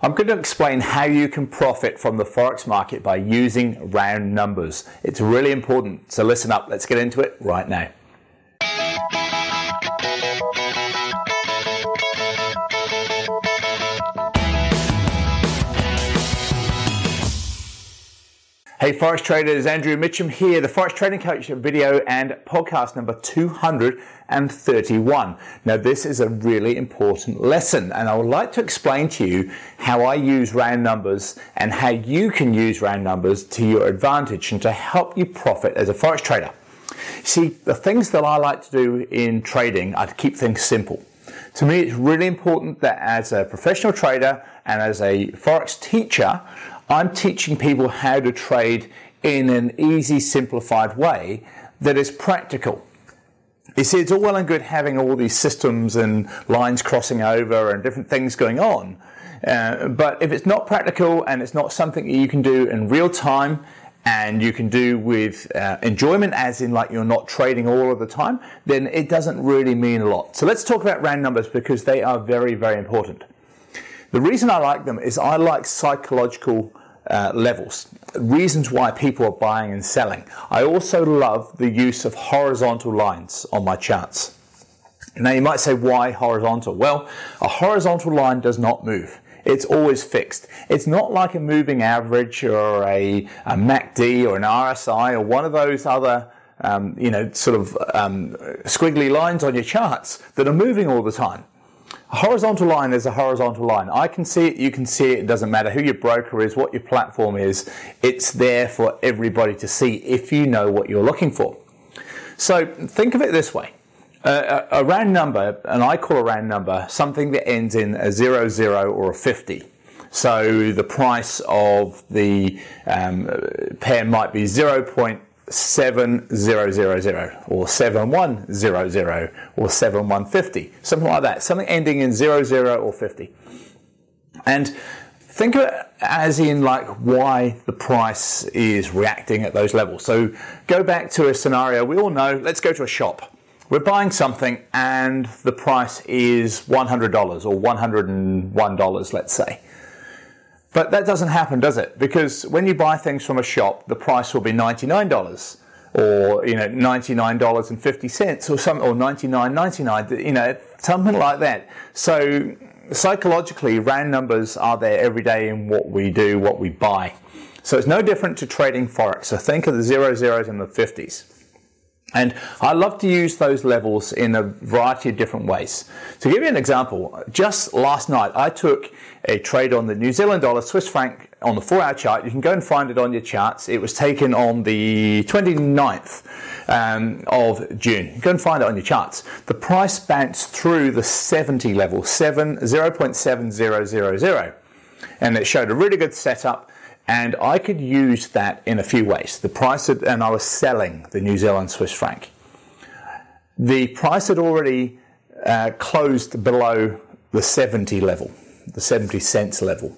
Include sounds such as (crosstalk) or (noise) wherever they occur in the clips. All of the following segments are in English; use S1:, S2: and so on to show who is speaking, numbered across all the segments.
S1: I'm going to explain how you can profit from the Forex market by using round numbers. It's really important, so listen up. Let's get into it right now. Hey Forex traders, Andrew Mitchem here, the Forex Trading Coach video and podcast number 231. Now this is a really important lesson and I would like to explain to you how I use round numbers and how you can use round numbers to your advantage and to help you profit as a Forex trader. See, the things that I like to do in trading are to keep things simple. To me, it's really important that as a professional trader and as a Forex teacher, I'm teaching people how to trade in an easy, simplified way that is practical. You see, it's all well and good having all these systems and lines crossing over and different things going on. Uh, but if it's not practical and it's not something that you can do in real time and you can do with uh, enjoyment, as in like you're not trading all of the time, then it doesn't really mean a lot. So let's talk about round numbers because they are very, very important. The reason I like them is I like psychological uh, levels, reasons why people are buying and selling. I also love the use of horizontal lines on my charts. Now you might say, why horizontal? Well, a horizontal line does not move. It's always fixed. It's not like a moving average or a, a MACD or an RSI or one of those other um, you know, sort of um, squiggly lines on your charts that are moving all the time. A horizontal line is a horizontal line. I can see it, you can see it, it doesn't matter who your broker is, what your platform is, it's there for everybody to see if you know what you're looking for. So think of it this way. Uh, a round number, and I call a round number something that ends in a zero, zero, or a 50. So the price of the um, pair might be 0.0 7000 or 7100 or 7150, something like that, something ending in 00 or 50. And think of it as in like why the price is reacting at those levels. So go back to a scenario we all know, let's go to a shop. We're buying something and the price is $100 or $101, let's say. But that doesn't happen, does it? Because when you buy things from a shop, the price will be $99 or you know $99.50 or some or $99.99 you know something like that. So psychologically round numbers are there every day in what we do, what we buy. So it's no different to trading forex. So think of the zero zeros and the 50s. And I love to use those levels in a variety of different ways. To give you an example, just last night I took a trade on the New Zealand dollar, Swiss franc on the four hour chart. You can go and find it on your charts. It was taken on the 29th um, of June. Go and find it on your charts. The price bounced through the 70 level, 7, 0.7000. And it showed a really good setup and I could use that in a few ways. The price, had, and I was selling the New Zealand Swiss franc. The price had already uh, closed below the 70 level, the 70 cents level.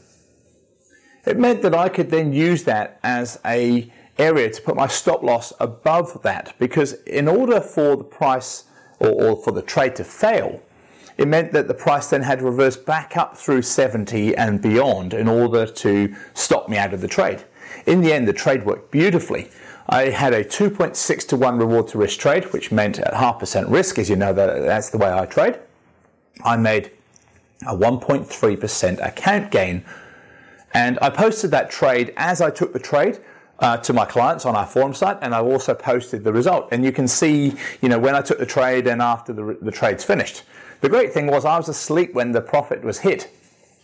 S1: It meant that I could then use that as a area to put my stop loss above that because in order for the price or, or for the trade to fail, it meant that the price then had to reverse back up through 70 and beyond in order to stop me out of the trade. In the end, the trade worked beautifully. I had a 2.6 to 1 reward to risk trade, which meant at half percent risk, as you know, that that's the way I trade. I made a 1.3% account gain. And I posted that trade as I took the trade. Uh, to my clients on our forum site, and I've also posted the result. And you can see, you know, when I took the trade and after the, the trade's finished. The great thing was I was asleep when the profit was hit.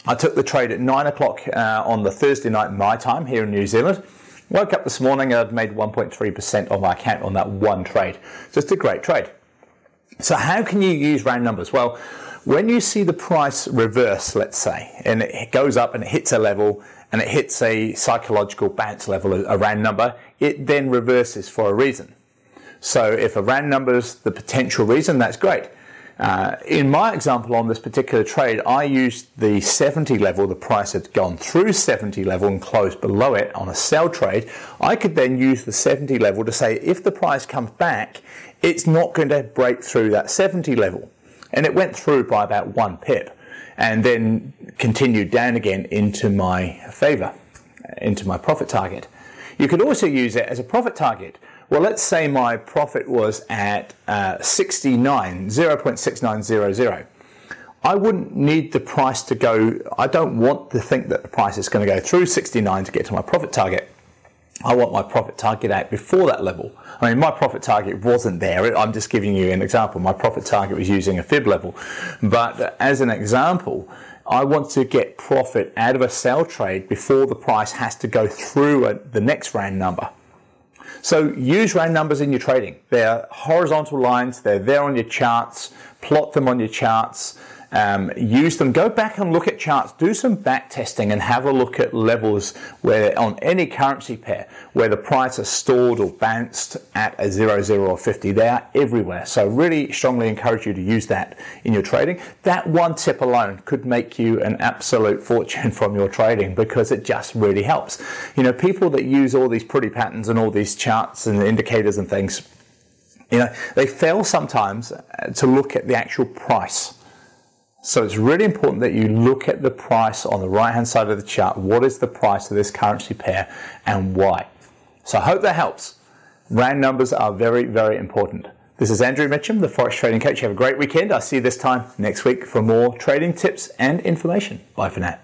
S1: I took the trade at nine o'clock uh, on the Thursday night my time here in New Zealand. Woke up this morning and I'd made 1.3% of my account on that one trade. Just a great trade. So how can you use round numbers? Well, when you see the price reverse, let's say, and it goes up and it hits a level and it hits a psychological bounce level, a round number, it then reverses for a reason. So if a round number is the potential reason, that's great. Uh, in my example on this particular trade, I used the 70 level, the price had gone through 70 level and closed below it on a sell trade. I could then use the 70 level to say if the price comes back, it's not going to break through that 70 level. And it went through by about one pip. and then continued down again into my favor, into my profit target. You could also use it as a profit target. Well, let's say my profit was at uh, 69, 0.6900. I wouldn't need the price to go, I don't want to think that the price is going to go through 69 to get to my profit target. I want my profit target out before that level. I mean, my profit target wasn't there. I'm just giving you an example. My profit target was using a fib level. But as an example, I want to get profit out of a sell trade before the price has to go through a, the next round number. So use round numbers in your trading. They're horizontal lines, they're there on your charts, plot them on your charts. Um, use them. Go back and look at charts. Do some back testing and have a look at levels where on any currency pair where the price is stalled or bounced at a zero, zero, or 50. They are everywhere. So really strongly encourage you to use that in your trading. That one tip alone could make you an absolute fortune (laughs) from your trading because it just really helps. You know, people that use all these pretty patterns and all these charts and indicators and things, you know, they fail sometimes to look at the actual price so it's really important that you look at the price on the right hand side of the chart. What is the price of this currency pair and why? So I hope that helps. Round numbers are very, very important. This is Andrew Mitchem, the Forex Trading Coach. Have a great weekend. I'll see you this time next week for more trading tips and information. Bye for now.